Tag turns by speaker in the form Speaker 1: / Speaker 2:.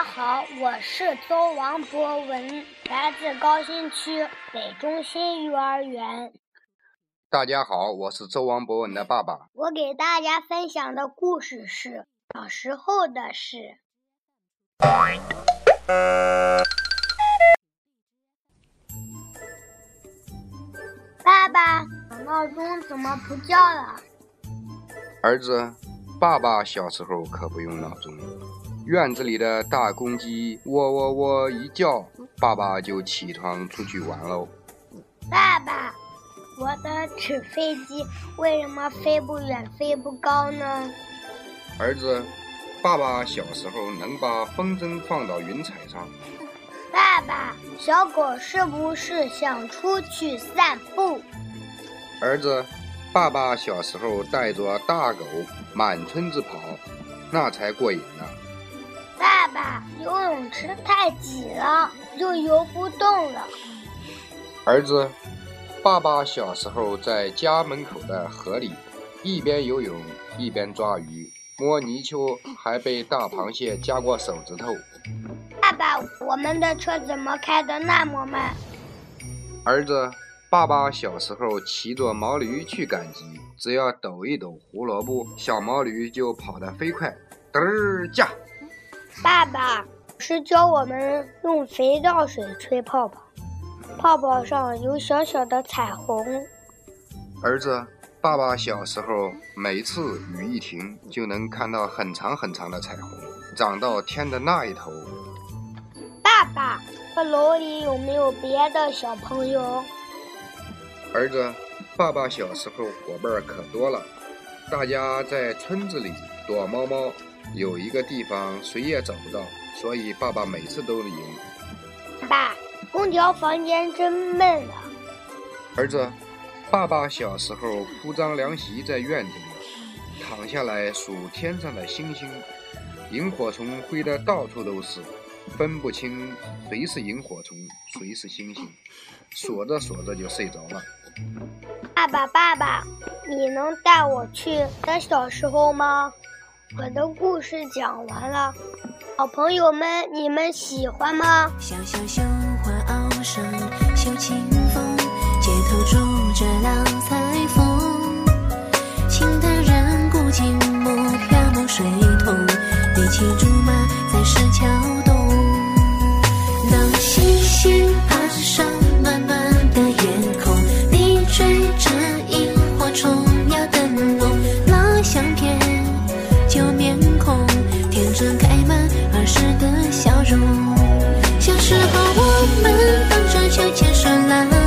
Speaker 1: 我是周王博文，来自高新区北中心幼儿园。
Speaker 2: 大家好，我是周王博文的爸爸。
Speaker 1: 我给大家分享的故事是小时候的事。爸爸，闹钟怎么不叫了？
Speaker 2: 儿子，爸爸小时候可不用闹钟。院子里的大公鸡喔喔喔一叫，爸爸就起床出去玩喽。
Speaker 1: 爸爸，我的纸飞机为什么飞不远、飞不高呢？
Speaker 2: 儿子，爸爸小时候能把风筝放到云彩上。
Speaker 1: 爸爸，小狗是不是想出去散步？
Speaker 2: 儿子，爸爸小时候带着大狗满村子跑，那才过瘾呢。
Speaker 1: 游泳池太挤了，就游不动了。
Speaker 2: 儿子，爸爸小时候在家门口的河里，一边游泳一边抓鱼，摸泥鳅，还被大螃蟹夹过手指头。
Speaker 1: 爸爸，我们的车怎么开得那么慢？
Speaker 2: 儿子，爸爸小时候骑着毛驴去赶集，只要抖一抖胡萝卜，小毛驴就跑得飞快，嘚儿驾。
Speaker 1: 爸爸是教我们用肥皂水吹泡泡，泡泡上有小小的彩虹。
Speaker 2: 儿子，爸爸小时候每次雨一停，就能看到很长很长的彩虹，长到天的那一头。
Speaker 1: 爸爸，这楼里有没有别的小朋友？
Speaker 2: 儿子，爸爸小时候伙伴可多了，大家在村子里躲猫猫。有一个地方谁也找不到，所以爸爸每次都赢。
Speaker 1: 爸，空调房间真闷啊！
Speaker 2: 儿子，爸爸小时候铺张凉席在院子里，躺下来数天上的星星，萤火虫飞得到处都是，分不清谁是萤火虫，谁是星星，数着数着就睡着了。
Speaker 1: 爸爸，爸爸，你能带我去的小时候吗？我的故事讲完了，好朋友们，你们喜欢吗？
Speaker 3: 小小绣花袄上绣清风，街头住着老时的笑容。小时候我们荡着秋千手拉